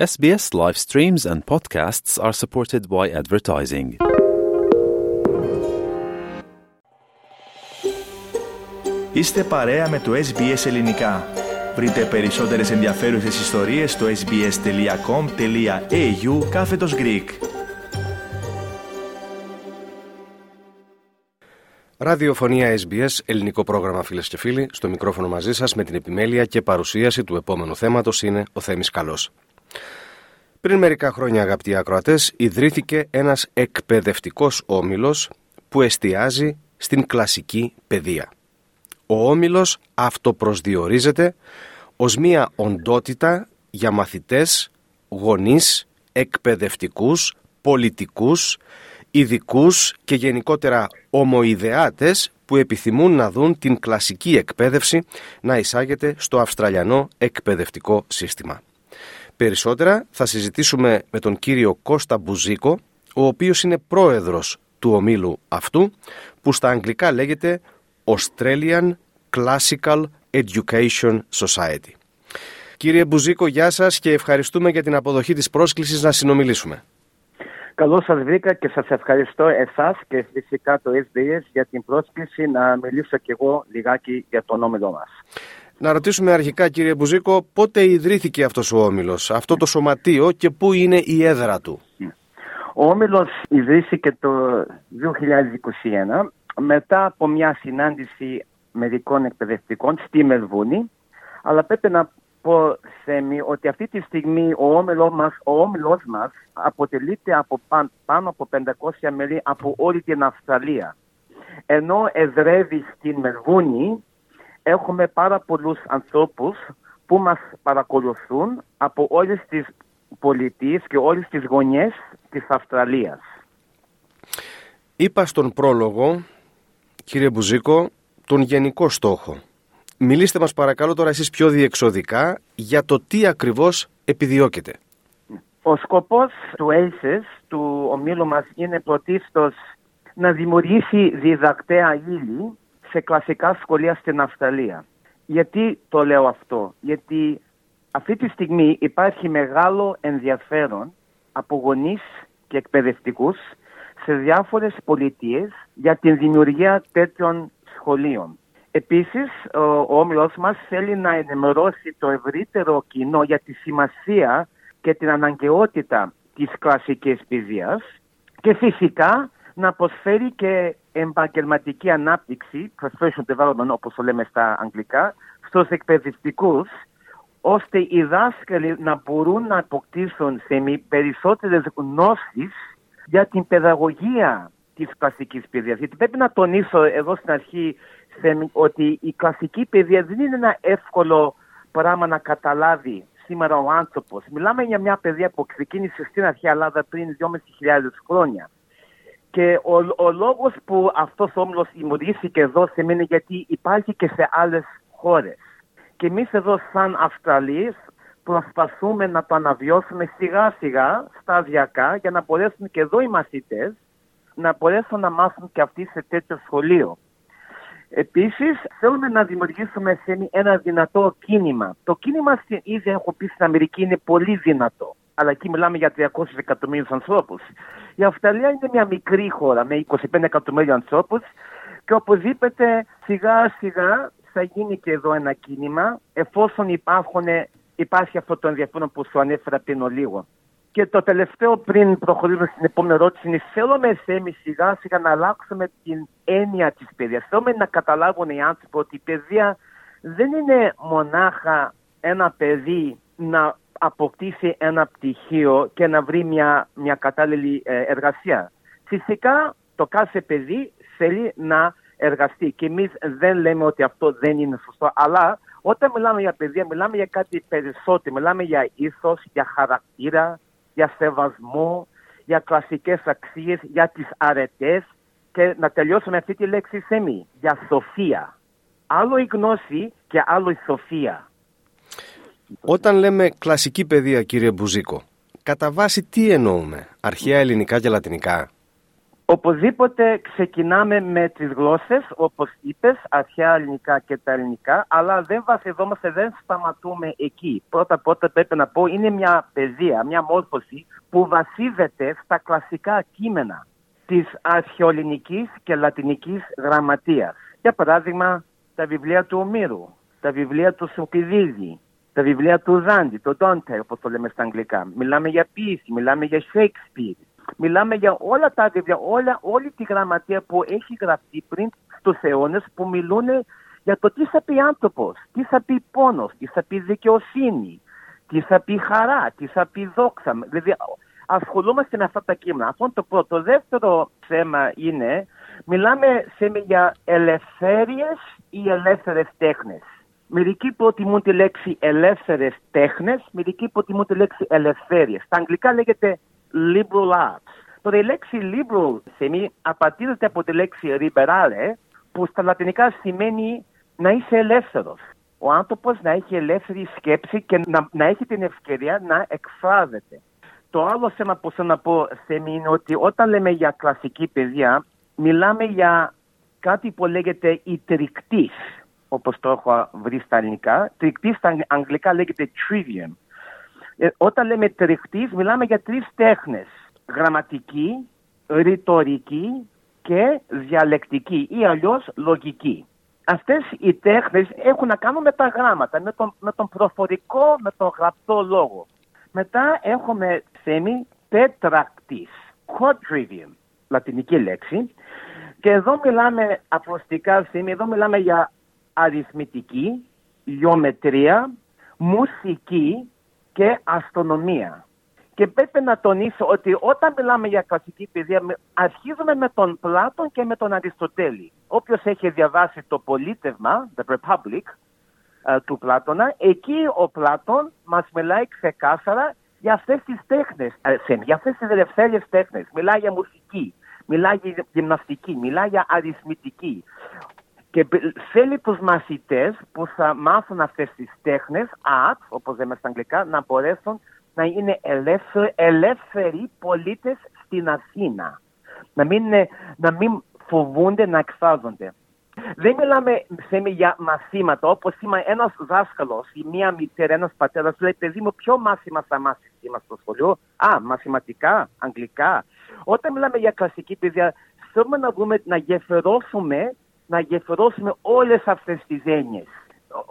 SBS live streams and podcasts are supported by advertising. Είστε παρέα με το SBS Ελληνικά. Βρείτε περισσότερες ενδιαφέρουσες ιστορίες στο sbs.com.au κάθετος Greek. Ραδιοφωνία SBS, ελληνικό πρόγραμμα φίλες και φίλοι. Στο μικρόφωνο μαζί σας με την επιμέλεια και παρουσίαση του επόμενου θέματος είναι ο Θέμης Καλός. Πριν μερικά χρόνια, αγαπητοί ακροατές, ιδρύθηκε ένας εκπαιδευτικός όμιλος που εστιάζει στην κλασική παιδεία. Ο όμιλος αυτοπροσδιορίζεται ως μια οντότητα για μαθητές, γονείς, εκπαιδευτικούς, πολιτικούς, ειδικούς και γενικότερα ομοειδεάτες που επιθυμούν να δουν την κλασική εκπαίδευση να εισάγεται στο Αυστραλιανό εκπαιδευτικό σύστημα. Περισσότερα θα συζητήσουμε με τον κύριο Κώστα Μπουζίκο, ο οποίος είναι πρόεδρος του ομίλου αυτού, που στα αγγλικά λέγεται Australian Classical Education Society. Κύριε Μπουζίκο, γεια σας και ευχαριστούμε για την αποδοχή της πρόσκλησης να συνομιλήσουμε. Καλώς σας βρήκα και σας ευχαριστώ εσάς και φυσικά το SBS για την πρόσκληση να μιλήσω κι εγώ λιγάκι για τον όμιλό μας. Να ρωτήσουμε αρχικά κύριε Μπουζίκο πότε ιδρύθηκε αυτός ο όμιλος, αυτό το σωματείο και πού είναι η έδρα του; Ο όμιλος ιδρύθηκε το 2021 μετά από μια συνάντηση μερικών εκπαιδευτικών στη Μελβούνη αλλά πρέπει να πω Θέμη ότι αυτή τη στιγμή ο όμιλός μας, ο όμιλός μας αποτελείται από πάν- πάνω από 500 μέλη από όλη την Αυστραλία. Ενώ εδρεύει στην Μελβούνη έχουμε πάρα πολλούς ανθρώπους που μας παρακολουθούν από όλες τις πολιτείες και όλες τις γωνιές της Αυστραλίας. Είπα στον πρόλογο, κύριε Μπουζίκο, τον γενικό στόχο. Μιλήστε μας παρακαλώ τώρα εσείς πιο διεξοδικά για το τι ακριβώς επιδιώκεται. Ο σκοπός του ACES, του ομίλου μας, είναι πρωτίστως να δημιουργήσει διδακτέα ύλη σε κλασικά σχολεία στην Αυστραλία. Γιατί το λέω αυτό, γιατί αυτή τη στιγμή υπάρχει μεγάλο ενδιαφέρον από γονείς και εκπαιδευτικούς σε διάφορες πολιτείες για την δημιουργία τέτοιων σχολείων. Επίσης, ο, ο όμιλος μας θέλει να ενημερώσει το ευρύτερο κοινό για τη σημασία και την αναγκαιότητα της κλασικής παιδείας και φυσικά να προσφέρει και επαγγελματική ανάπτυξη, professional development όπως το λέμε στα αγγλικά, στους εκπαιδευτικούς, ώστε οι δάσκαλοι να μπορούν να αποκτήσουν σε μη περισσότερες γνώσεις για την παιδαγωγία της κλασικής παιδείας. Γιατί πρέπει να τονίσω εδώ στην αρχή Θέμη, ότι η κλασική παιδεία δεν είναι ένα εύκολο πράγμα να καταλάβει σήμερα ο άνθρωπος. Μιλάμε για μια παιδεία που ξεκίνησε στην αρχή Ελλάδα πριν 2.500 χρόνια. Και ο, ο λόγος που αυτός ο όμιλος δημιουργήθηκε εδώ σημαίνει γιατί υπάρχει και σε άλλες χώρες. Και εμείς εδώ σαν Αυστραλίες προσπαθούμε να το αναβιώσουμε σιγά σιγά, σταδιακά, για να μπορέσουν και εδώ οι μαθητές να μπορέσουν να μάθουν και αυτοί σε τέτοιο σχολείο. Επίσης, θέλουμε να δημιουργήσουμε Θέμη, ένα δυνατό κίνημα. Το κίνημα στην ήδη έχω πει στην Αμερική είναι πολύ δυνατό. Αλλά εκεί μιλάμε για 300 εκατομμύρια ανθρώπους. Η Αυστραλία είναι μια μικρή χώρα με 25 εκατομμύρια ανθρώπους και οπωσδήποτε σιγά σιγά θα γίνει και εδώ ένα κίνημα εφόσον υπάρχουν, υπάρχει αυτό το ενδιαφέρον που σου ανέφερα πριν λίγο. Και το τελευταίο πριν προχωρήσουμε στην επόμενη ερώτηση είναι θέλουμε Θέμη σιγά σιγά να αλλάξουμε την έννοια της παιδείας. Θέλουμε να καταλάβουν οι άνθρωποι ότι η παιδεία δεν είναι μονάχα ένα παιδί να αποκτήσει ένα πτυχίο και να βρει μια, μια κατάλληλη ε, εργασία. Φυσικά το κάθε παιδί θέλει να εργαστεί και εμείς δεν λέμε ότι αυτό δεν είναι σωστό, αλλά όταν μιλάμε για παιδεία μιλάμε για κάτι περισσότερο, μιλάμε για ήθος, για χαρακτήρα, για σεβασμό, για κλασικές αξίες, για τις αρετές και να τελειώσουμε αυτή τη λέξη σέμι, για σοφία. Άλλο η γνώση και άλλο η σοφία. Όταν λέμε κλασική παιδεία κύριε Μπουζίκο, κατά βάση τι εννοούμε, αρχαία ελληνικά και λατινικά; Οπωσδήποτε ξεκινάμε με τις γλώσσες, όπως είπες, αρχαία ελληνικά και τα ελληνικά, αλλά δεν βασιζόμαστε, δεν σταματούμε εκεί. Πρώτα πρώτα πρέπει να πω, είναι μια παιδεία, μια μόρφωση που βασίζεται στα κλασικά κείμενα της αρχαιοελληνικής και λατινικής γραμματείας. Για παράδειγμα, τα βιβλία του Ομήρου, τα βιβλία του Σοκυδίδη, τα βιβλία του Δάντη, το Dante, όπως το λέμε στα αγγλικά. Μιλάμε για ποίηση, μιλάμε για Shakespeare, Μιλάμε για όλα τα βιβλία, όλα, όλη τη γραμματεία που έχει γραφτεί πριν στους αιώνες που μιλούν για το τι θα πει άνθρωπος, τι θα πει πόνος, τι θα πει δικαιοσύνη, τι θα πει χαρά, τι θα πει δόξα. Δηλαδή ασχολούμαστε με αυτά τα κείμενα. Αυτό είναι το πρώτο. Το δεύτερο θέμα είναι, μιλάμε σε, για ελευθέριες ή ελεύθερες τέχνες. Μερικοί προτιμούν τη λέξη ελεύθερες τέχνες, μερικοί προτιμούν τη λέξη ελευθέριες. Στα αγγλικά λέγεται liberal arts. Τώρα η λέξη liberal σεμί απαντήρεται από τη λέξη liberale που στα λατινικά σημαίνει να είσαι ελεύθερος. Ο άνθρωπος να έχει ελεύθερη σκέψη και να, να έχει την ευκαιρία να εκφράζεται. Το άλλο θέμα που θέλω να πω Σέμι είναι ότι όταν λέμε για κλασική παιδεία μιλάμε για κάτι που λέγεται η τρικτής όπως το έχω βρει στα ελληνικά. Τρικτής στα αγγλικά λέγεται trivium. Ε, όταν λέμε τριχτής μιλάμε για τρεις τέχνες. Γραμματική, ρητορική και διαλεκτική ή αλλιώς λογική. Αυτές οι τέχνες έχουν να κάνουν με τα γράμματα, με τον, με τον προφορικό, με τον γραπτό λόγο. Μετά έχουμε θέμη τέτρακτης, quadrivium, λατινική λέξη. Και εδώ μιλάμε αποστικά θέμη, εδώ μιλάμε για αριθμητική, γεωμετρία, μουσική και αστρονομία. Και πρέπει να τονίσω ότι όταν μιλάμε για κλασική παιδεία, αρχίζουμε με τον Πλάτων και με τον Αριστοτέλη. Όποιος έχει διαβάσει το πολίτευμα, The Republic, ε, του Πλάτωνα, εκεί ο Πλάτων μας μιλάει ξεκάθαρα για αυτές τις τέχνες, ε, για αυτές τις ελευθέρειες τέχνες. Μιλάει για μουσική, μιλάει για γυμναστική, μιλάει για αριθμητική. Και θέλει τους μαθητές που θα μάθουν αυτές τις τέχνες, art, όπως λέμε στα αγγλικά, να μπορέσουν να είναι ελεύθεροι, ελεύθεροι πολίτες στην Αθήνα. Να μην, να μην φοβούνται να εκφράζονται. Δεν μιλάμε θέμα για μαθήματα, όπως είμαι ένας δάσκαλος ή μία μητέρα, ένας πατέρας, λέει παιδί μου ποιο μάθημα θα μάθει σήμερα στο σχολείο; Α, μαθηματικά, αγγλικά. Όταν μιλάμε για κλασική παιδεία, θέλουμε να δούμε, να γεφυρώσουμε να γεφυρώσουμε όλες αυτές τις έννοιες.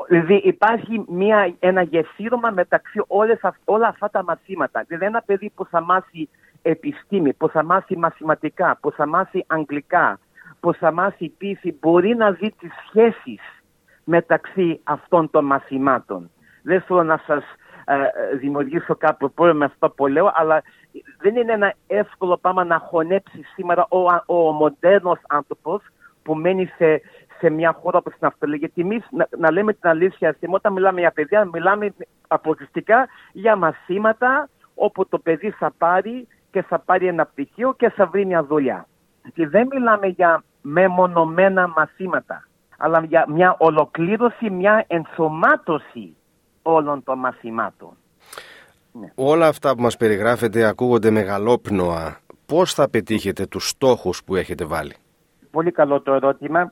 Δηλαδή υπάρχει μια, ένα γεφύρωμα μεταξύ όλες, όλα αυτά τα μαθήματα. Δηλαδή ένα παιδί που θα μάθει επιστήμη, που θα μάθει μαθηματικά, που θα μάθει αγγλικά, που θα μάθει πίση, μπορεί να δει τις σχέσεις μεταξύ αυτών των μαθημάτων. Δεν θέλω να σας ε, δημιουργήσω κάποιο πρόβλημα με αυτό που λέω, αλλά δεν είναι ένα εύκολο πράγμα να χωνέψει σήμερα ο, ο, ο μοντέρνος άνθρωπος που μένει σε, σε μια χώρα όπως την Αυστραλία. Γιατί εμείς, να, να, λέμε την αλήθεια, όταν μιλάμε για παιδιά, μιλάμε αποκλειστικά για μαθήματα όπου το παιδί θα πάρει και θα πάρει ένα πτυχίο και θα βρει μια δουλειά. Και δεν μιλάμε για μεμονωμένα μαθήματα, αλλά για μια ολοκλήρωση, μια ενσωμάτωση όλων των μαθημάτων. Ναι. Όλα αυτά που μας περιγράφετε ακούγονται μεγαλόπνοα. Πώς θα πετύχετε τους στόχους που έχετε βάλει; Πολύ καλό το ερώτημα.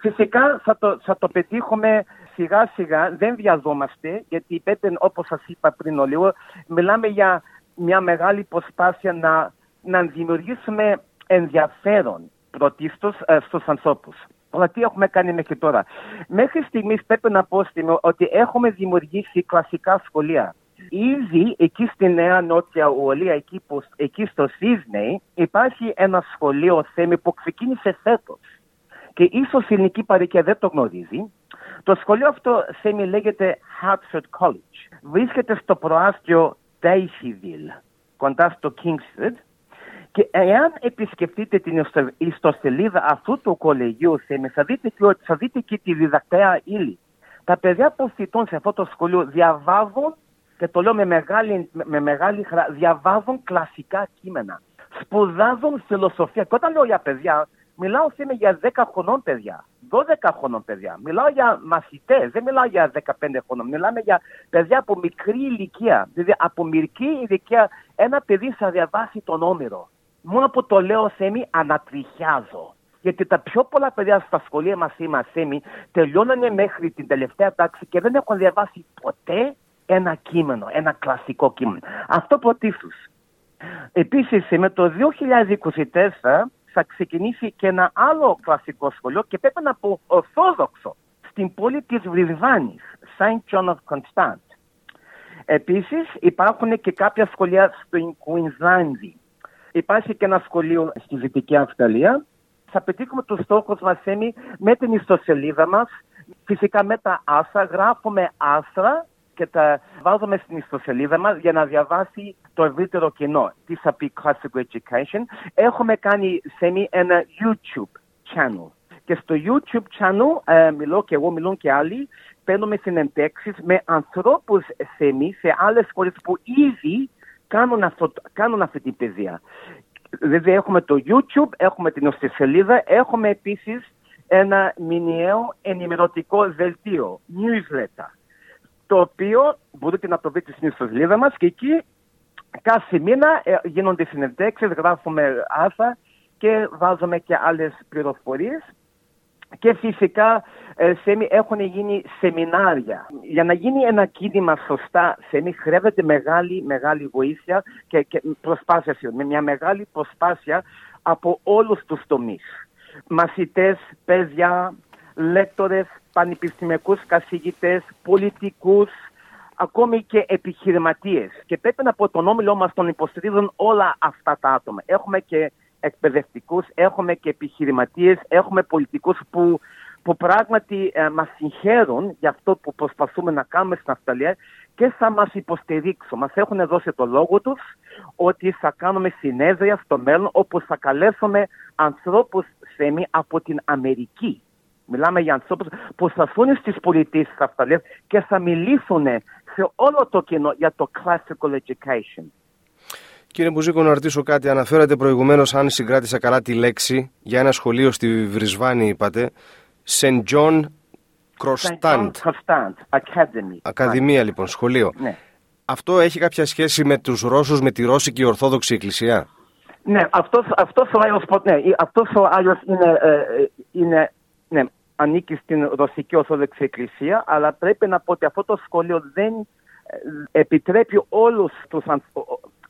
Φυσικά θα το, θα το πετύχουμε σιγά σιγά, δεν βιαζόμαστε, γιατί πρέπει, όπως σας είπα πριν ο λίγο, μιλάμε για μια μεγάλη προσπάθεια να, να δημιουργήσουμε ενδιαφέρον πρωτίστως ε, στους ανθρώπους. Αλλά τι έχουμε κάνει μέχρι τώρα. Μέχρι στιγμής πρέπει να πω ότι έχουμε δημιουργήσει κλασικά σχολεία. Ήδη εκεί στη Νέα Νότια Ουαλία, εκεί, εκεί στο Σίσνεϊ, υπάρχει ένα σχολείο θέμη που ξεκίνησε φέτος. Και ίσως η ελληνική παροικία δεν το γνωρίζει. Το σχολείο αυτό θέμη λέγεται Hartford College. Βρίσκεται στο προάστιο Daisyville, κοντά στο Kingsford. Και εάν επισκεφτείτε την ιστοσελίδα αυτού του κολεγίου, θέμη, θα δείτε, θα δείτε και τη διδακτέα ύλη. Τα παιδιά που φοιτούν σε αυτό το σχολείο διαβάζουν και το λέω με μεγάλη, με μεγάλη χαρά, διαβάζουν κλασικά κείμενα. Σπουδάζουν φιλοσοφία. Και όταν λέω για παιδιά, μιλάω σήμερα για 10 χρονών παιδιά, 12 χρονών παιδιά. Μιλάω για μαθητές, δεν μιλάω για 15 χρονών. Μιλάμε για παιδιά από μικρή ηλικία. Δηλαδή από μικρή ηλικία ένα παιδί θα διαβάσει τον Όμηρο. Μόνο που το λέω Θέμη ανατριχιάζω. Γιατί τα πιο πολλά παιδιά στα σχολεία μας ή Θέμη τελειώνανε μέχρι την τελευταία τάξη και δεν έχουν διαβάσει ποτέ ένα κείμενο, ένα κλασικό κείμενο. Αυτό πρωτίστω. Επίσης, με το 2024 θα ξεκινήσει και ένα άλλο κλασικό σχολείο και πρέπει να πω ορθόδοξο στην πόλη της Βρισβάνης, Saint John of Constant. Επίσης υπάρχουν και κάποια σχολεία στην Κουινσλάνδη. Υπάρχει και ένα σχολείο στη Δυτική Αυστραλία. Θα πετύχουμε τους στόχους μας με την ιστοσελίδα μας, φυσικά με τα άσρα, γράφουμε άσρα και τα βάζουμε στην ιστοσελίδα μας για να διαβάσει το ευρύτερο κοινό. Τι θα πει Classical Education. Έχουμε κάνει σε ένα YouTube channel. Και στο YouTube channel, ε, μιλώ και εγώ, μιλούν και άλλοι, παίρνουμε συνεντέξεις με ανθρώπους σε εμείς, σε άλλες χώρες που ήδη κάνουν, αυτό, κάνουν αυτή την παιδεία. Δηλαδή έχουμε το YouTube, έχουμε την ιστοσελίδα, έχουμε επίσης ένα μηνιαίο ενημερωτικό δελτίο, newsletter το οποίο μπορείτε να το δείτε στην ιστοσελίδα μας και εκεί κάθε μήνα ε, γίνονται συνεντέξεις, γράφουμε άρθρα και βάζουμε και άλλες πληροφορίες και φυσικά ε, σέμι, έχουν γίνει σεμινάρια. Για να γίνει ένα κίνημα σωστά, σέμι, χρειάζεται μεγάλη, μεγάλη βοήθεια και, και προσπάθεια, με μια μεγάλη προσπάθεια από όλους τους τομείς. Μαθητές, παιδιά, λέκτορες, πανεπιστημιακούς καθηγητές, πολιτικούς, ακόμη και επιχειρηματίες. Και πρέπει να πω τον όμιλό μας τον υποστηρίζουν όλα αυτά τα άτομα. Έχουμε και εκπαιδευτικούς, έχουμε και επιχειρηματίες, έχουμε πολιτικούς που, που πράγματι ε, μας συγχαίρουν για αυτό που προσπαθούμε να κάνουμε στην Αυστραλία και θα μας υποστηρίξουν. Μας έχουν δώσει το λόγο τους ότι θα κάνουμε συνέδρια στο μέλλον όπου θα καλέσουμε ανθρώπους σέμι από την Αμερική Μιλάμε για ανθρώπους που θα έρθουν στις πολιτείες της Αυστραλίας και θα μιλήσουν σε όλο το κοινό για το classical education. Κύριε Μπουζίκο, να ρωτήσω κάτι. Αναφέρατε προηγουμένως, αν συγκράτησα καλά τη λέξη, για ένα σχολείο στη Βρισβάνη, είπατε. St. John Crossstand. Academy. Ακαδημία, λοιπόν, σχολείο. Ναι. Αυτό έχει κάποια σχέση με τους Ρώσους, με τη Ρώσικη Ορθόδοξη Εκκλησία; Ναι, αυτός, αυτός ο Άγιος, ναι, αυτός ο Άγιος είναι, ε, ε, είναι ναι, ανήκει στην Ρωσική Ορθόδοξη Εκκλησία, αλλά πρέπει να πω ότι αυτό το σχολείο δεν ε, επιτρέπει όλους τους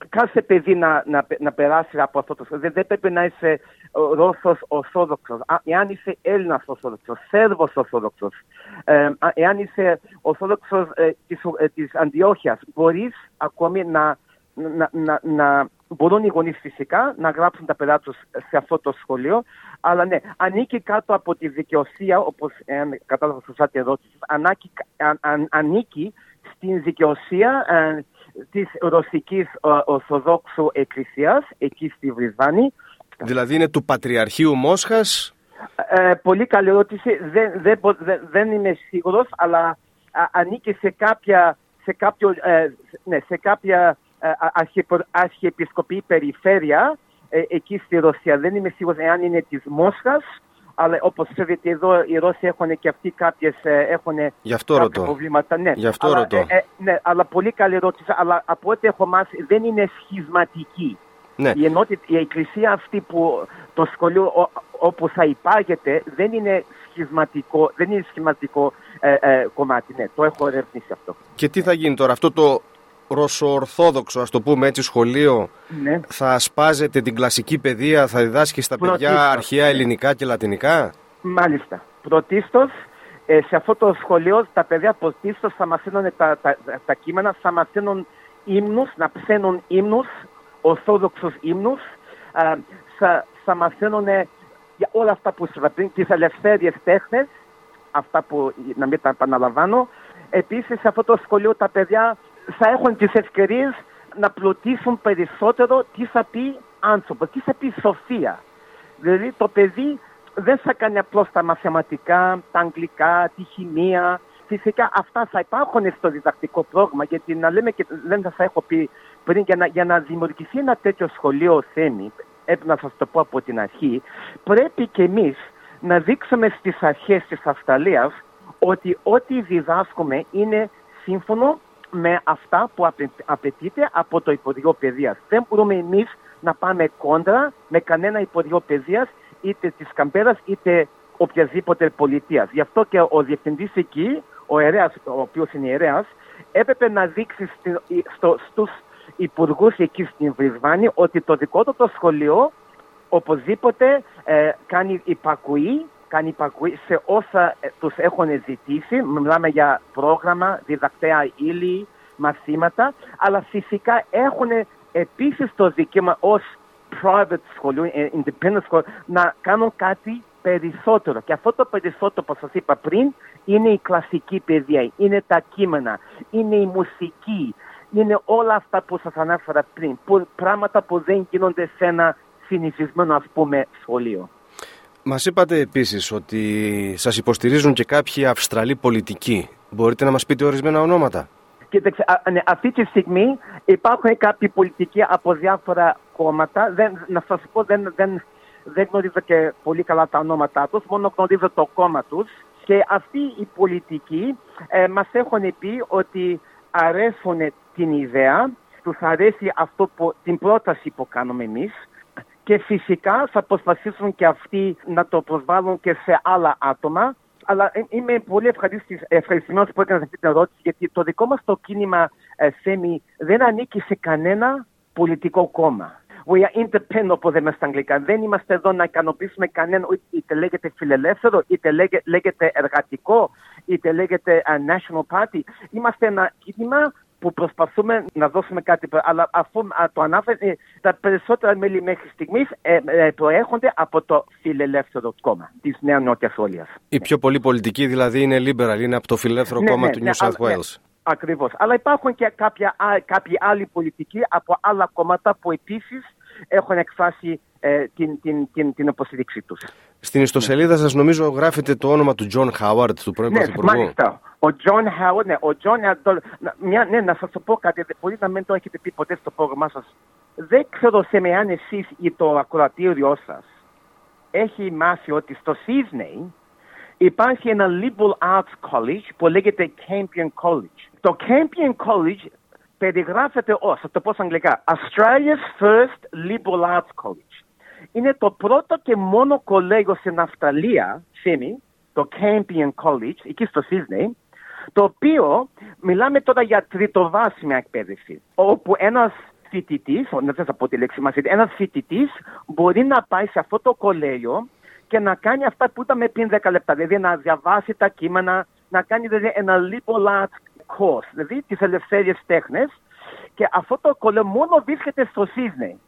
κάθε παιδί να, να, να περάσει από αυτό το σχολείο. Δεν πρέπει να είσαι Ρώσος Ορθόδοξος. Εάν είσαι Έλληνας Ορθόδοξος, Σέρβος Ορθόδοξος, ε, εάν είσαι Ορθόδοξος ε, της, ε, της Αντιόχειας, μπορείς ακόμη να, να, να, να μπορούν οι γονείς φυσικά να γράψουν τα παιδιά τους σε αυτό το σχολείο, αλλά ναι, ανήκει κάτω από τη δικαιοσία, όπως ε, κατάλαβα σωστά τη ερώτηση, ανήκει στην δικαιοσία ε, της Ρωσικής Ορθοδόξου Εκκλησίας, εκεί στη Βρισβάνη. Δηλαδή είναι του Πατριαρχείου Μόσχας; Ε, πολύ καλή ερώτηση. Δεν, δεν, δεν, είμαι σίγουρος, αλλά ανήκει σε κάποια, σε κάποιο, ε, ναι, σε κάποια αρχιεπισκοπή περιφέρεια ε, εκεί στη Ρωσία. Δεν είμαι σίγουρος εάν είναι της Μόσχας, αλλά όπως ξέρετε εδώ οι Ρώσοι έχουν και αυτοί κάποιες ε, έχουν Γι αυτό ρωτώ. προβλήματα. Ναι, Γι' αυτό αλλά, ρωτώ. Ε, ε, ναι, αλλά πολύ καλή ερώτηση. Αλλά από ό,τι έχω μάθει δεν είναι σχισματική. Ναι. Η, ενότητα, η εκκλησία αυτή που το σχολείο όπου θα υπάγεται δεν είναι σχισματικό, δεν είναι σχηματικό ε, ε, κομμάτι. Ναι, το έχω ερευνήσει αυτό. Και τι θα γίνει τώρα, αυτό το ρωσοορθόδοξο, ας το πούμε έτσι, σχολείο ναι. θα σπάζεται την κλασική παιδεία, θα διδάσκει στα παιδιά αρχαία ελληνικά και λατινικά; Μάλιστα. Πρωτίστως, ε, σε αυτό το σχολείο τα παιδιά πρωτίστως θα μαθαίνουν τα, τα, τα, κείμενα, θα μαθαίνουν ύμνους, να ψένουν ύμνους, ορθόδοξους ύμνους, ε, θα, θα μαθαίνουν για όλα αυτά που είπα πριν, τις ελευθέριες τέχνες, αυτά που να μην τα επαναλαμβάνω. Επίσης, σε αυτό το σχολείο τα παιδιά θα έχουν τις ευκαιρίες να πλουτίσουν περισσότερο τι θα πει άνθρωπος, τι θα πει σοφία. Δηλαδή το παιδί δεν θα κάνει απλώς τα μαθηματικά, τα αγγλικά, τη χημεία. Φυσικά αυτά θα υπάρχουν στο διδακτικό πρόγραμμα γιατί να λέμε και δεν θα έχω πει πριν για να, για να δημιουργηθεί ένα τέτοιο σχολείο θέμη, έπρεπε να σας το πω από την αρχή, πρέπει και εμείς να δείξουμε στις αρχές της Αυστραλίας ότι ό,τι διδάσκουμε είναι σύμφωνο με αυτά που απαιτείται από το Υπουργείο Παιδείας. Δεν μπορούμε εμείς να πάμε κόντρα με κανένα Υπουργείο Παιδείας, είτε της Καμπέρας είτε οποιασδήποτε πολιτείας. Γι' αυτό και ο διευθυντής εκεί, ο Ερέας, ο οποίος είναι ιερέα, έπρεπε να δείξει στο, στους υπουργούς εκεί στην Βρισβάνη ότι το δικό του το σχολείο οπωσδήποτε ε, κάνει υπακουή κάνει υπακουή σε όσα ε, τους έχουν ζητήσει. Μιλάμε για πρόγραμμα, διδακτέα ύλη, μαθήματα, αλλά φυσικά έχουν επίσης το δικαίωμα ως private σχολείο, ε, independent school, να κάνουν κάτι περισσότερο. Και αυτό το περισσότερο που σας είπα πριν είναι η κλασική παιδεία, είναι τα κείμενα, είναι η μουσική, είναι όλα αυτά που σας ανάφερα πριν, που, πράγματα που δεν γίνονται σε ένα συνηθισμένο ας πούμε σχολείο. Μας είπατε επίσης ότι σας υποστηρίζουν και κάποιοι Αυστραλοί πολιτικοί. Μπορείτε να μας πείτε ορισμένα ονόματα; Κοίταξε, ναι, αυτή τη στιγμή υπάρχουν κάποιοι πολιτικοί από διάφορα κόμματα. Δεν, να σας πω, δεν, δεν, δεν γνωρίζω και πολύ καλά τα ονόματά τους, μόνο γνωρίζω το κόμμα τους. Και αυτοί οι πολιτικοί ε, μας έχουν πει ότι αρέσουν την ιδέα, τους αρέσει αυτό που, την πρόταση που κάνουμε εμείς και φυσικά θα προσπαθήσουν και αυτοί να το προσβάλλουν και σε άλλα άτομα. Αλλά ε, είμαι πολύ ευχαριστημένος που έκανα αυτή την ερώτηση, γιατί το δικό μας το κίνημα ε, ΣΕΜΙ δεν ανήκει σε κανένα πολιτικό κόμμα. We are independent, όπω λέμε στα αγγλικά. Δεν είμαστε εδώ να ικανοποιήσουμε κανέναν, είτε λέγεται φιλελεύθερο, είτε λέγεται εργατικό, είτε λέγεται ε, National Party. Είμαστε ένα κίνημα που προσπαθούμε να δώσουμε κάτι. Αλλά αφού το ανάφερε, ε, τα περισσότερα μέλη μέχρι στιγμής ε, ε, προέρχονται από το φιλελεύθερο κόμμα της Νέας Νότιας Ουαλίας. Η πιο πολύ πολιτική δηλαδή είναι liberal, είναι από το φιλελεύθερο ναι, κόμμα ναι, του ναι, New South ναι, Wales. Ακριβώς. Αλλά υπάρχουν και κάποια, κάποιοι άλλοι πολιτικοί από άλλα κόμματα που επίσης έχουν εκφράσει ε, την, την, την, την υποστήριξή τους. Στην ιστοσελίδα σας, νομίζω, γράφετε το όνομα του Τζον Χάουαρντ, του πρώην ναι, Πρωθυπουργού. Μάλιστα. Ο Τζον Χάουαρντ, ναι, ο John, μια, ναι, να σας το πω κάτι, μπορεί να μην το έχετε πει ποτέ στο πρόγραμμά σας. Δεν ξέρω σε με αν εσείς ή το ακροατήριό σας έχει μάθει ότι στο Σίδνεϊ υπάρχει ένα liberal arts college που λέγεται Campion College. Το Campion College περιγράφεται ως, θα το πω στα αγγλικά, Australia's first liberal arts college είναι το πρώτο και μόνο κολέγιο στην Αυστραλία, Σίμι, το Campion College, εκεί στο Σίδνεϊ, το οποίο μιλάμε τώρα για τριτοβάθμια εκπαίδευση, όπου ένας φοιτητής, δεν θα πω τη λέξη μα, ένας φοιτητής μπορεί να πάει σε αυτό το κολέγιο και να κάνει αυτά που είπαμε πριν 10 λεπτά. Δηλαδή να διαβάσει τα κείμενα, να κάνει δηλαδή ένα liberal course, δηλαδή τις ελευθέριες τέχνες. Και αυτό το κολέγιο μόνο βρίσκεται στο Σίδνεϊ.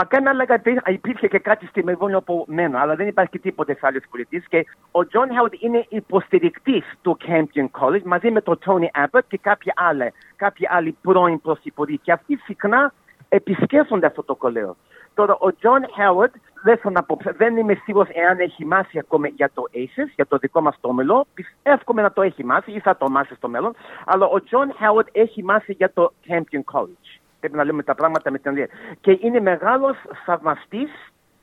Μακάρι να έλεγα ότι υπήρχε και κάτι στη Μελβούρνη όπου μένω, αλλά δεν υπάρχει και τίποτε σε άλλες πολιτείες. Και ο Τζον Χάουαρντ είναι υποστηρικτής του Campion College μαζί με τον Τόνι Abbott και κάποιοι άλλοι, κάποιοι άλλοι πρώην πρωθυπουργοί. Και αυτοί συχνά επισκέφτονται αυτό το κολέγιο. Τώρα, ο Τζον Χάουαρντ δεν, δεν είμαι σίγουρος εάν έχει μάθει ακόμα για το ACES, για το δικό μας το μελό. Εύχομαι να το έχει μάθει ή θα το μάθει στο μέλλον. Αλλά ο Τζον Χάουαρντ έχει μάθει για το Campion College. Πρέπει να λέμε τα πράγματα με την αλήθεια. Και είναι μεγάλος θαυμαστής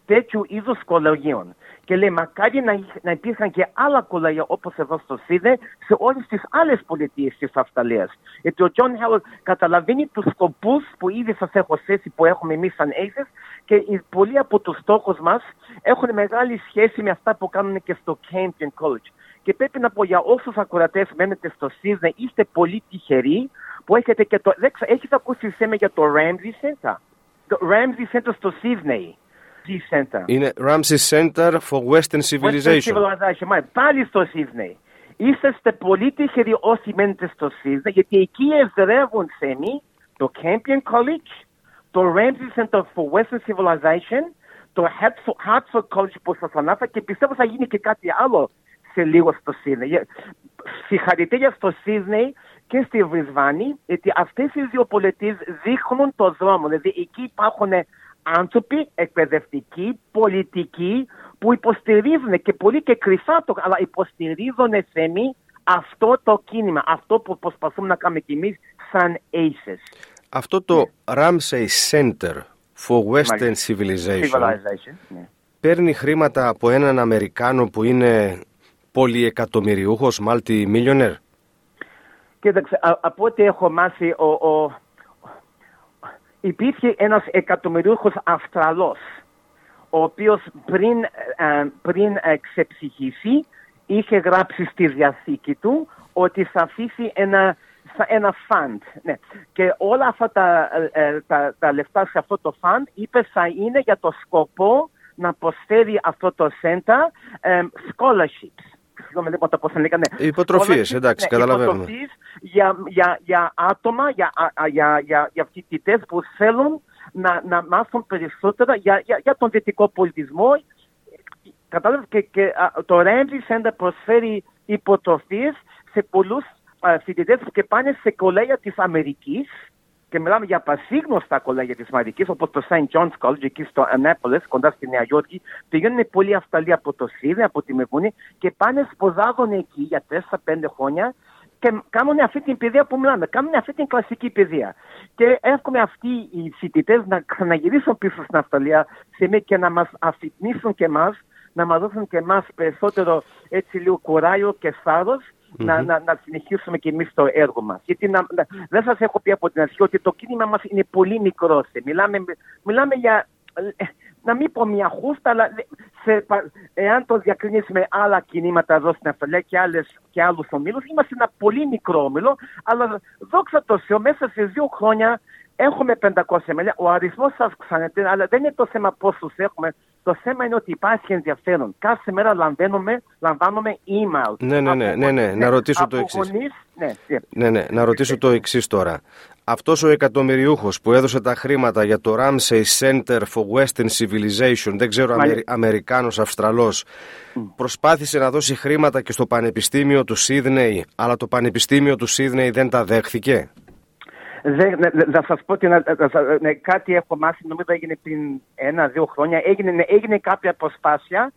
τέτοιου είδους κολεγίων. Και λέει, μακάρι να, να υπήρχαν και άλλα κολέγια όπως εδώ στο Σίδνεϊ σε όλες τις άλλες πολιτείες της Αυστραλία. Γιατί ο Τζον Χάουαρντ καταλαβαίνει τους σκοπούς που ήδη σας έχω θέσει που έχουμε εμείς σαν ACES και πολλοί από τους στόχους μας έχουν μεγάλη σχέση με αυτά που κάνουν και στο Campion College. Και πρέπει να πω για όσους ακροατές μένετε στο Σίδνεϊ, είστε πολύ τυχεροί που έχετε και το... Έχεις ακούσει θέμα για το Ramsay Centre; Το Ramsay Centre στο Sydney. Centre. Είναι Ramsay Centre for Western Civilization. Western Civilization. Πάλι στο Sydney. Είσαστε πολύ τυχεροί όσοι μένετε στο Sydney, γιατί εκεί εδρεύουν σέμι το Campion College, το Ramsey Center for Western Civilization, το Hartford College που σας ανάφερα και πιστεύω θα γίνει και κάτι άλλο σε λίγο στο Sydney. Συγχαρητήρια στο Sydney και στη Βρισβάνη, γιατί αυτές οι δύο πολιτείες δείχνουν το δρόμο. Δηλαδή εκεί υπάρχουν άνθρωποι εκπαιδευτικοί, πολιτικοί, που υποστηρίζουν και πολύ και κρυφά το, αλλά υποστηρίζουν θέμη αυτό το κίνημα, αυτό που προσπαθούμε να κάνουμε κι εμείς σαν ACES. Αυτό το yeah. Ναι. Ramsay Center for Western Civilization, Civilization yeah. παίρνει χρήματα από έναν Αμερικάνο που είναι πολυεκατομμυριούχος, multi-millionaire. Κοίταξε, από ό,τι έχω μάθει, ο, ο, υπήρχε ένας εκατομμυρίουχος Αυστραλός, ο οποίος πριν, ε, πριν ξεψυχήσει είχε γράψει στη διαθήκη του ότι θα αφήσει ένα, ένα φαντ. Ναι. Και όλα αυτά τα, ε, τα, τα λεφτά σε αυτό το φαντ είπε θα είναι για το σκοπό να προσφέρει αυτό το center ε, scholarships. Συγγνώμη, δεν το πώς θα λέγανε. Υποτροφίες, εντάξει, ναι, καταλαβαίνουμε. Για, για, για άτομα, για, για, για, για φοιτητές που θέλουν να, να μάθουν περισσότερα για, για, για τον δυτικό πολιτισμό. Κατάλαβες και, και το Ramsey Center προσφέρει υποτροφίες σε πολλούς φοιτητές που και πάνε σε κολέγια της Αμερικής και μιλάμε για πασίγνωστα κολέγια τη Αμερική, όπως το St. John's College εκεί στο Ανάπολε, κοντά στη Νέα Υόρκη. Πηγαίνουν πολλοί Αυστραλοί από το Σίδη, από τη Μεβούνη και πάνε σπουδάζουν εκεί για 4-5 χρόνια και κάνουν αυτή την παιδεία που μιλάμε. Κάνουν αυτή την κλασική παιδεία. Και εύχομαι αυτοί οι φοιτητές να ξαναγυρίσουν πίσω στην Αυστραλία και να μας αφυπνίσουν και εμάς, να μας δώσουν και εμάς περισσότερο έτσι λίγο κουράγιο και θάρρος να, να, να συνεχίσουμε και εμείς το έργο μας. Γιατί να, να, δεν σας έχω πει από την αρχή ότι το κίνημα μας είναι πολύ μικρό. Μιλάμε, μιλάμε για. Να μην πω μια χούστα, αλλά σε, εάν το διακρίνεις με άλλα κινήματα εδώ στην Αυστραλία και, άλλες, και άλλους ομίλους, είμαστε ένα πολύ μικρό όμιλο, αλλά δόξα τω Θεώ, μέσα σε δύο χρόνια έχουμε 500 μέλη. Ο αριθμός αυξάνεται, αλλά δεν είναι το θέμα πόσους έχουμε. Το θέμα είναι ότι υπάρχει ενδιαφέρον. Κάθε μέρα λαμβάνουμε, λαμβάνουμε email. Ναι, ναι, ναι, ναι, ναι. να ρωτήσω το εξής. Ναι, ναι, ναι, να ρωτήσω το εξής τώρα. Αυτός ο εκατομμυριούχος που έδωσε τα χρήματα για το Ramsey Center for Western Civilization, δεν ξέρω, Αμερι... Αμερικάνος, Αυστραλός, προσπάθησε να δώσει χρήματα και στο Πανεπιστήμιο του Σίδνεϊ, αλλά το Πανεπιστήμιο του Σίδνεϊ δεν τα δέχθηκε; Δεν, θα σας πω ότι ναι, κάτι έχω μάθει, νομίζω έγινε πριν ένα-δύο χρόνια. Έγινε, ναι, έγινε κάποια προσπάθεια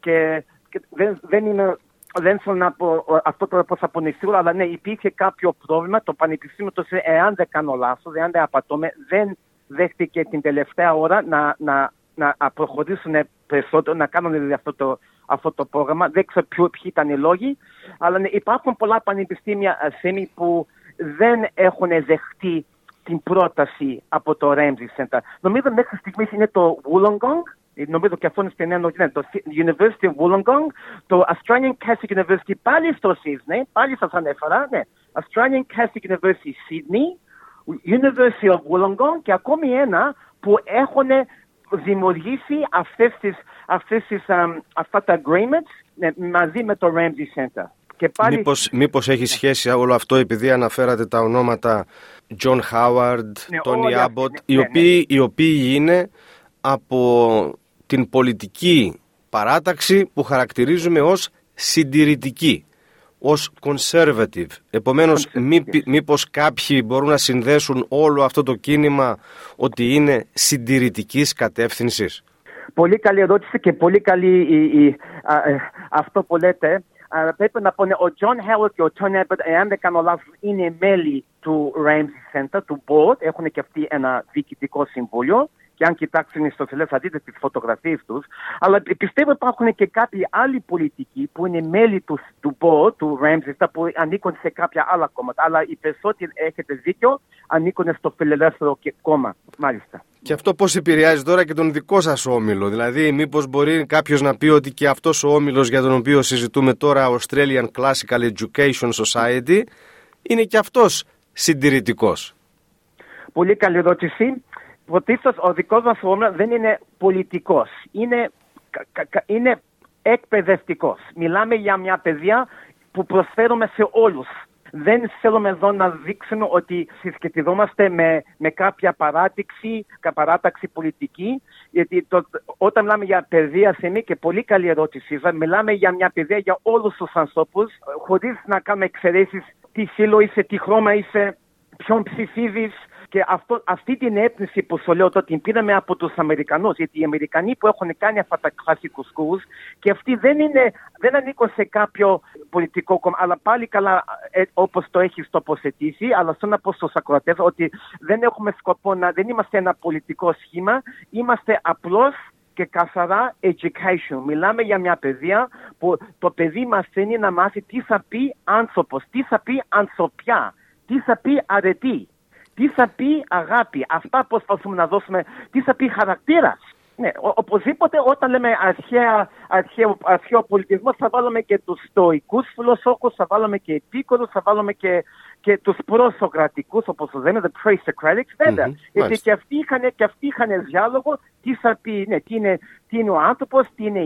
και, και δεν, δεν, είναι, δεν θέλω να πω αυτό τώρα πώς θα πονηθεί, αλλά ναι, υπήρχε κάποιο πρόβλημα. Το Πανεπιστήμιο, το, εάν δεν κάνω λάθος, εάν δεν απατώμε, δεν δέχτηκε την τελευταία ώρα να, να, να προχωρήσουν περισσότερο, να κάνουν δηλαδή αυτό το, αυτό το πρόγραμμα. Δεν ξέρω ποιοι ήταν οι λόγοι, αλλά ναι, υπάρχουν πολλά πανεπιστήμια ε, που δεν έχουν δεχτεί την πρόταση από το Ramsey Center. Νομίζω μέχρι στιγμής είναι το Wollongong, νομίζω και αυτό είναι στην Νέα το University of Wollongong, το Australian Catholic University πάλι στο Sydney, πάλι σας ανέφερα, ναι, Australian Catholic University Sydney, University of Wollongong και ακόμη ένα που έχουν δημιουργήσει αυτές τις, αυτές τις, um, αυτά τα agreements ναι, μαζί με το Ramsey Center. Και πάλι... μήπως, μήπως έχει σχέση όλο αυτό επειδή αναφέρατε τα ονόματα John Howard, ναι, Tony Abbott, ναι, οι, ναι, οποίοι, οι οποίοι είναι από την πολιτική παράταξη που χαρακτηρίζουμε ως συντηρητική, ως conservative. Επομένως, μήπως κάποιοι μπορούν να συνδέσουν όλο αυτό το κίνημα ότι είναι συντηρητικής κατεύθυνσης; Πολύ καλή ερώτηση και πολύ καλή η, ε, αυτό που λέτε πρέπει να πούνε ο John Howard και ο Tony Abbott, εάν δεν κάνω λάθος, είναι μέλη του Ramsey Center, του board, έχουν και αυτοί ένα διοικητικό συμβούλιο και αν κοιτάξουν στο σελίδα θα δείτε τις φωτογραφίες τους. Αλλά πιστεύω υπάρχουν και κάποιοι άλλοι πολιτικοί που είναι μέλη του, του board, του Ramsey, που ανήκουν σε κάποια άλλα κόμματα. Αλλά οι περισσότεροι έχετε δίκιο, ανήκουν στο φιλελεύθερο κόμμα, μάλιστα. Και αυτό πώς επηρεάζει τώρα και τον δικό σας όμιλο; Δηλαδή μήπως μπορεί κάποιος να πει ότι και αυτός ο όμιλος για τον οποίο συζητούμε τώρα Australian Classical Education Society είναι και αυτός συντηρητικός; Πολύ καλή ερώτηση. Πρωτίστως ο δικός μας όμιλος δεν είναι πολιτικός. Είναι, είναι εκπαιδευτικός. Μιλάμε για μια παιδεία που προσφέρουμε σε όλους δεν θέλουμε εδώ να δείξουμε ότι συσχετιζόμαστε με, με κάποια παράτηξη, παράταξη πολιτική, γιατί το, όταν μιλάμε για παιδεία σε και πολύ καλή ερώτηση, μιλάμε για μια παιδεία για όλους τους ανθρώπους, χωρίς να κάνουμε εξαιρέσεις τι φύλλο είσαι, τι χρώμα είσαι, ποιον ψηφίζεις, και αυτό, αυτή την έπνιση που σου λέω ότι την πήραμε από τους Αμερικανούς, γιατί οι Αμερικανοί που έχουν κάνει αυτά τα κλασικούς σκούλ και αυτοί δεν, είναι, δεν ανήκουν σε κάποιο πολιτικό κόμμα, αλλά πάλι καλά ε, όπως το έχεις τοποθετήσει, αλλά θέλω να πω στους ακροατές ότι δεν έχουμε σκοπό να, δεν είμαστε ένα πολιτικό σχήμα, είμαστε απλώς και καθαρά education. Μιλάμε για μια παιδεία που το παιδί μαθαίνει να μάθει τι θα πει άνθρωπος, τι θα πει ανθρωπιά, τι θα πει αρετή. Τι θα πει αγάπη, αυτά προσπαθούμε να δώσουμε, τι θα πει χαρακτήρα; Ναι, ο, οπωσδήποτε όταν λέμε αρχαία, αρχαίο, αρχαίο πολιτισμό θα βάλουμε και τους στοικούς φιλοσόφους, θα βάλουμε και επίκορους, θα βάλουμε και και τους προσοκρατικούς όπως το λέμε, the pre-Socratics, βέβαια. Mm-hmm, γιατί και αυτοί, είχαν, και αυτοί είχαν διάλογο τι θα πει, ναι, τι, είναι, τι είναι ο άνθρωπος, τι είναι,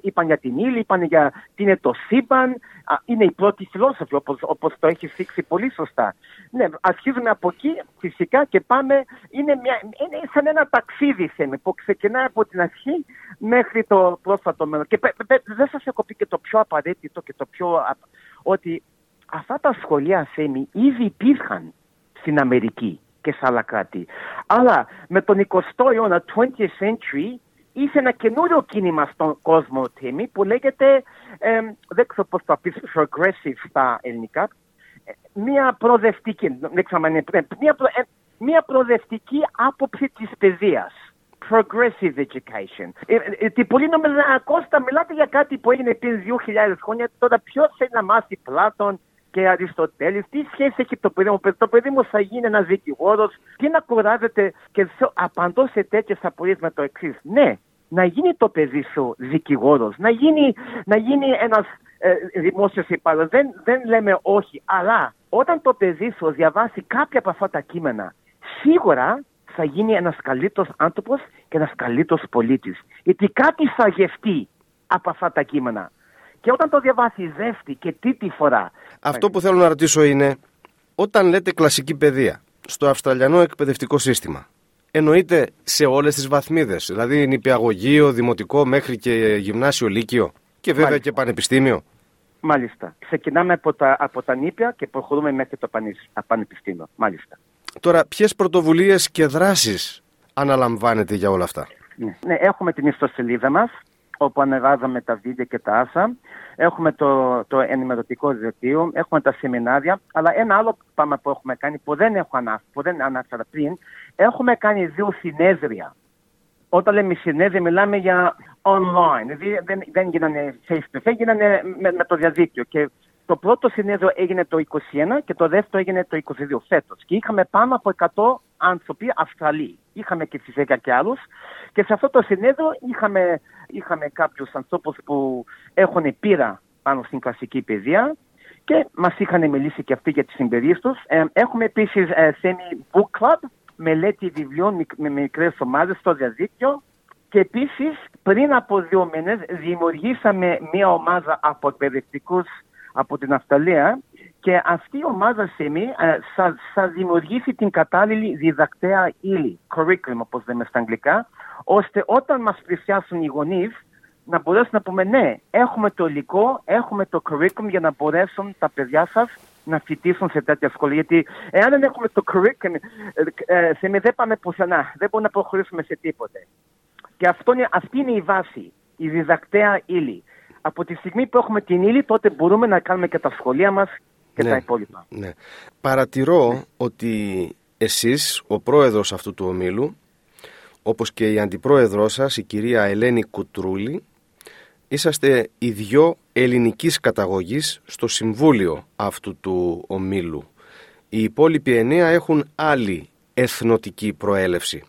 είπαν για την ύλη, είπαν για τι είναι το σύμπαν, είναι οι πρώτοι φιλόσοφοι όπως, όπως το έχει θίξει πολύ σωστά. Ναι, αρχίζουμε από εκεί φυσικά και πάμε, είναι, μια, είναι σαν ένα ταξίδι θέμε, που ξεκινάει από την αρχή μέχρι το πρόσφατο μέλλον. Και δεν σας έχω πει και το πιο απαραίτητο και το πιο ότι αυτά τα σχολεία Θέμη ήδη υπήρχαν στην Αμερική και σε άλλα κράτη. Αλλά με τον 20ο αιώνα, 20th century, είχε ένα καινούριο κίνημα στον κόσμο Θέμη που λέγεται, ε, δεν ξέρω πώς το πεις, progressive στα ελληνικά, ε, μια προοδευτική, δεν ξέρω αν είναι, μια, προ, ε, μια προοδευτική άποψη της παιδείας progressive education. Ε, ε, πολλοί νομίζουν, Κώστα, μιλάτε για κάτι που έγινε πριν 2.000 χρόνια. Τώρα ποιος θέλει να μάθει Πλάτων, και Αριστοτέλης, τι σχέση έχει το παιδί μου; Το παιδί μου θα γίνει ένας δικηγόρος, τι να κουράζεται και απαντώ σε τέτοιε απορίε με το εξής. Ναι, να γίνει το παιδί σου δικηγόρος, να γίνει, να γίνει ένας ε, δημόσιος υπάλληλος. Δεν, δεν λέμε όχι, αλλά όταν το παιδί σου διαβάσει κάποια από αυτά τα κείμενα, σίγουρα θα γίνει ένας καλύτερος άνθρωπος και ένας καλύτερος πολίτης. Γιατί κάτι θα γευτεί από αυτά τα κείμενα. Και όταν το διαβάσει δεύτερη και τρίτη φορά. Αυτό που θέλω να ρωτήσω είναι, όταν λέτε κλασική παιδεία στο Αυστραλιανό εκπαιδευτικό σύστημα, εννοείται σε όλες τις βαθμίδες, δηλαδή νηπιαγωγείο, δημοτικό μέχρι και γυμνάσιο, λύκειο και βέβαια και πανεπιστήμιο. Μάλιστα. Ξεκινάμε από τα, από τα νήπια και προχωρούμε μέχρι το πανεπιστήμιο. Μάλιστα. Τώρα, ποιες πρωτοβουλίες και δράσεις αναλαμβάνετε για όλα αυτά; Ναι, ναι έχουμε την ιστοσελίδα μας όπου ανεβάζαμε τα βίντεο και τα άσα. Έχουμε το, το ενημερωτικό δελτίο, έχουμε τα σεμινάρια, αλλά ένα άλλο πράγμα που έχουμε κάνει που δεν έχω ανάφερα, που δεν ανάφερα πριν, έχουμε κάνει δύο συνέδρια. Όταν λέμε συνέδρια μιλάμε για online, δηλαδή δεν, δεν γίνανε face to face, γίνανε με, με το διαδίκτυο. Και το πρώτο συνέδριο έγινε το 2021 και το δεύτερο έγινε το 2022 φέτος. Και είχαμε πάνω από 100 άνθρωποι Αυστραλοί. Είχαμε και φυσικά και άλλους. Και σε αυτό το συνέδριο είχαμε, είχαμε κάποιους ανθρώπους που έχουν πείρα πάνω στην κλασική παιδεία και μας είχαν μιλήσει και αυτοί για τις εμπειρίες τους. Ε, έχουμε επίσης ε, Book Club, μελέτη βιβλίων με μικρές ομάδες στο διαδίκτυο και επίσης πριν από δύο μήνες δημιουργήσαμε μια ομάδα από εκπαιδευτικούς από την Αυστραλία και αυτή η ομάδα ΣΕΜΗ ε, θα, θα δημιουργήσει την κατάλληλη διδακτέα ύλη, curriculum όπως λέμε στα αγγλικά, ώστε όταν μας πλησιάσουν οι γονείς να μπορέσουν να πούμε ναι, έχουμε το υλικό, έχουμε το curriculum για να μπορέσουν τα παιδιά σας να φοιτήσουν σε τέτοια σχολή. Γιατί εάν δεν έχουμε το curriculum, ε, ε, δεν πάμε πουθενά, δεν μπορούμε να προχωρήσουμε σε τίποτε. Και αυτό είναι, αυτή είναι η βάση, η διδακτέα ύλη από τη στιγμή που έχουμε την ύλη, τότε μπορούμε να κάνουμε και τα σχολεία μας και ναι, τα υπόλοιπα. Ναι. Παρατηρώ ότι εσείς, ο πρόεδρος αυτού του ομίλου, όπως και η αντιπρόεδρός σας, η κυρία Ελένη Κουτρούλη, είσαστε οι δυο ελληνικής καταγωγής στο συμβούλιο αυτού του ομίλου. Οι υπόλοιποι εννέα έχουν άλλη εθνοτική προέλευση.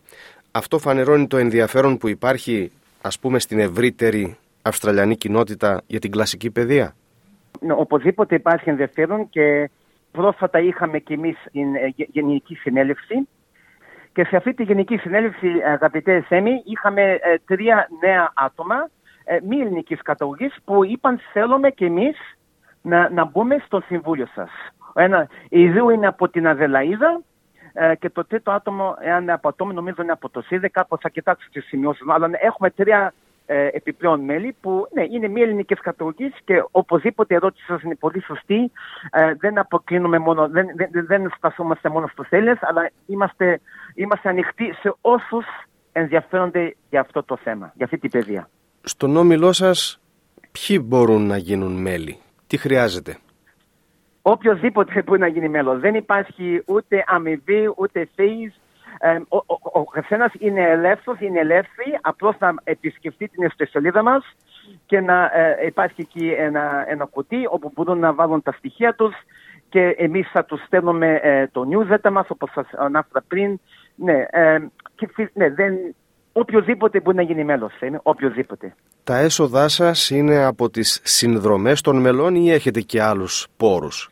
Αυτό φανερώνει το ενδιαφέρον που υπάρχει ας πούμε στην ευρύτερη Αυστραλιανή κοινότητα για την κλασική παιδεία; Ναι, οπωσδήποτε υπάρχει ενδιαφέρον και πρόσφατα είχαμε κι εμείς την ε, Γενική Συνέλευση και σε αυτή τη Γενική Συνέλευση, αγαπητέ Σέμι, είχαμε ε, τρία νέα άτομα ε, μη ελληνικής καταγωγής που είπαν θέλουμε κι εμείς να, να μπούμε στο συμβούλιο σας. Ένα, οι δύο είναι από την Αδελαίδα και το τρίτο άτομο, εάν από άτομο, νομίζω είναι από το ΣΥΔΕ, κάπου θα κοιτάξω τι σημειώσει. Αλλά έχουμε τρία ε, επιπλέον μέλη που ναι, είναι μη ελληνικές καταγωγής και οπωσδήποτε η ερώτηση σας είναι πολύ σωστή. Ε, δεν αποκλίνουμε μόνο, δεν, δεν, δεν στασόμαστε μόνο στου Έλληνε, αλλά είμαστε, είμαστε ανοιχτοί σε όσους ενδιαφέρονται για αυτό το θέμα, για αυτή την παιδεία. Στον όμιλό σας, ποιοι μπορούν να γίνουν μέλη, τι χρειάζεται; Οποιοδήποτε μπορεί να γίνει μέλος. Δεν υπάρχει ούτε αμοιβή, ούτε fees, ε, ο, ο, ο καθένας είναι ελεύθερος, είναι ελεύθερη απλώς να επισκεφτεί την ιστοσελίδα μας και να ε, υπάρχει εκεί ένα, ένα κουτί όπου μπορούν να βάλουν τα στοιχεία τους και εμείς θα τους στέλνουμε ε, το newsletter μας όπως σας ανάφερα πριν. Ναι, ε, και, ναι δεν, οποιοδήποτε μπορεί να γίνει μέλος, είναι, οποιοδήποτε. Τα έσοδά σας είναι από τις συνδρομές των μελών ή έχετε και άλλους πόρους;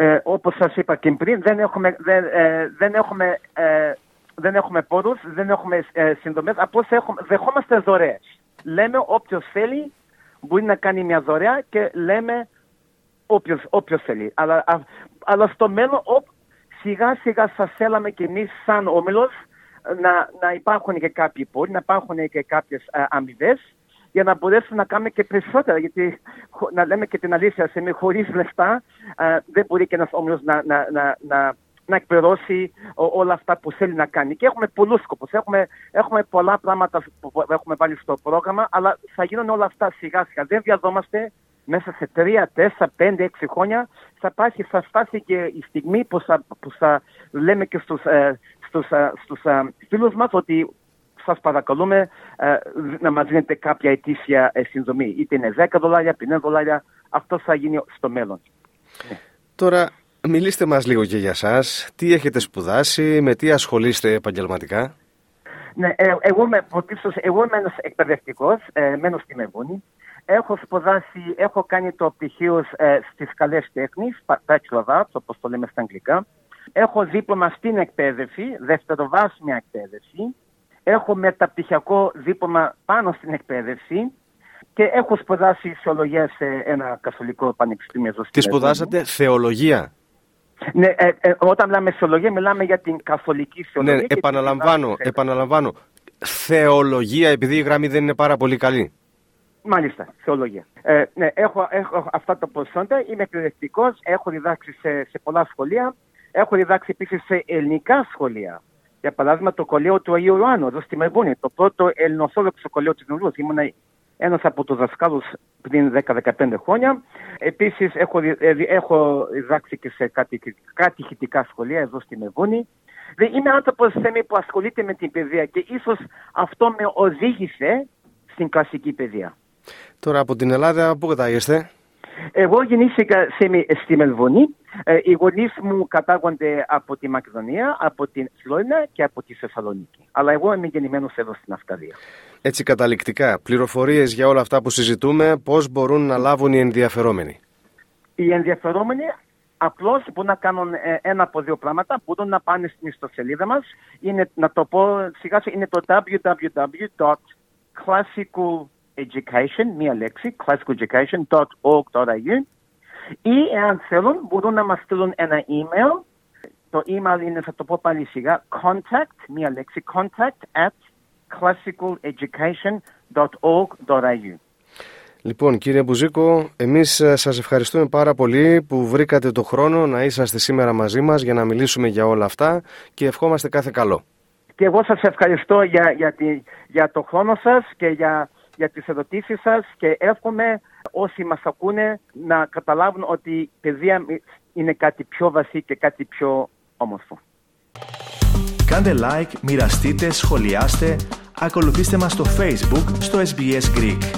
Ε, όπως σας είπα και πριν, δεν έχουμε, δεν, ε, δεν έχουμε, ε, δεν έχουμε πόρους, δεν έχουμε ε, συνδρομές, απλώς έχουμε, δεχόμαστε δωρεές. Λέμε όποιος θέλει μπορεί να κάνει μια δωρεά και λέμε όποιος, όποιος θέλει. Αλλά, α, αλλά στο μέλλον ο, σιγά σιγά θα θέλαμε και εμείς σαν όμιλος να, να υπάρχουν και κάποιοι πόροι, να υπάρχουν και κάποιες ε, αμοιβές για να μπορέσουμε να κάνουμε και περισσότερα. Γιατί να λέμε και την αλήθεια, σε χωρίς λεφτά ε, δεν μπορεί και ένας όμιλος να, να, να, να, να εκπληρώσει όλα αυτά που θέλει να κάνει. Και έχουμε πολλούς σκοπούς. Έχουμε, έχουμε πολλά πράγματα που έχουμε βάλει στο πρόγραμμα, αλλά θα γίνουν όλα αυτά σιγά σιγά. Δεν βιαζόμαστε μέσα σε τρία, τέσσερα, πέντε, έξι χρόνια θα, υπάρχει, θα φτάσει και η στιγμή που θα, που θα λέμε και στους, ε, στους, ε, στους ε, φίλους μας ότι σας παρακαλούμε ε, να μας δίνετε κάποια ετήσια ε, συνδομή. Είτε είναι 10 δολάρια, 50 δολάρια, αυτό θα γίνει στο μέλλον. Τώρα, μιλήστε μας λίγο και για σας. Τι έχετε σπουδάσει, με τι ασχολείστε επαγγελματικά; Ναι, ε, εγώ, είμαι, εγώ είμαι ένας εκπαιδευτικός, ε, μένω στη Μεβούνη. Έχω σπουδάσει, έχω κάνει το πτυχίο ε, στις καλές τέχνες, Bachelor of Arts, όπως το λέμε στα αγγλικά. Έχω δίπλωμα στην εκπαίδευση, δευτεροβάσιμη εκπαίδευση. Έχω μεταπτυχιακό δίπλωμα πάνω στην εκπαίδευση και έχω σπουδάσει ισολογία σε ένα καθολικό πανεπιστήμιο. Τι σπουδάσατε, θεολογία; Ναι, ε, ε, όταν μιλάμε θεολογία, μιλάμε για την καθολική θεολογία. Ναι, επαναλαμβάνω, επαναλαμβάνω. Θεολογία, επειδή η γραμμή δεν είναι πάρα πολύ καλή. Μάλιστα, θεολογία. Ε, ναι, έχω, έχω αυτά τα προσόντα, είμαι εκπαιδευτικός, έχω διδάξει σε, σε πολλά σχολεία, έχω διδάξει επίσης σε ελληνικά σχολεία. Για παράδειγμα, το κολλείο του Αγίου Ιωάννου, εδώ στη Μερβούνη, το πρώτο ελληνοθόλοξο κολλείο της Νουλού. Ήμουν ένας από τους δασκάλους πριν 10-15 χρόνια. Επίσης, έχω, ε, έχω διδάξει και σε κατηχητικά σχολεία εδώ στη Μερβούνη. Είμαι άνθρωπος που ασχολείται με την παιδεία και ίσως αυτό με οδήγησε στην κλασική παιδεία. Τώρα από την Ελλάδα πού κατάγεστε; Εγώ γεννήθηκα στη Μελβονή. Ε, οι γονείς μου κατάγονται από τη Μακεδονία, από την Φλόρινα και από τη Θεσσαλονίκη. Αλλά εγώ είμαι γεννημένος εδώ στην Αυστραλία. Έτσι καταληκτικά, πληροφορίες για όλα αυτά που συζητούμε, πώς μπορούν να λάβουν οι ενδιαφερόμενοι; Οι ενδιαφερόμενοι απλώς μπορούν να κάνουν ε, ένα από δύο πράγματα. Μπορούν να πάνε στην ιστοσελίδα μας. Να το πω σιγά είναι το www.classical education, μία λέξη, classical.education.org.au ή εάν θέλουν μπορούν να μας στείλουν ένα email. Το email είναι, θα το πω πάλι σιγά, contact, μία λέξη, contact at classicaleducation.org.au Λοιπόν κύριε Μπουζίκο, εμείς ε, σας ευχαριστούμε πάρα πολύ που βρήκατε το χρόνο να είσαστε σήμερα μαζί μας για να μιλήσουμε για όλα αυτά και ευχόμαστε κάθε καλό. Και εγώ σας ευχαριστώ για, για, για το χρόνο σας και για για τις ερωτήσεις σας και εύχομαι όσοι μας ακούνε να καταλάβουν ότι η παιδεία είναι κάτι πιο βασί και κάτι πιο όμορφο. Κάντε like, μοιραστείτε, σχολιάστε, ακολουθήστε μας στο Facebook, στο SBS Greek.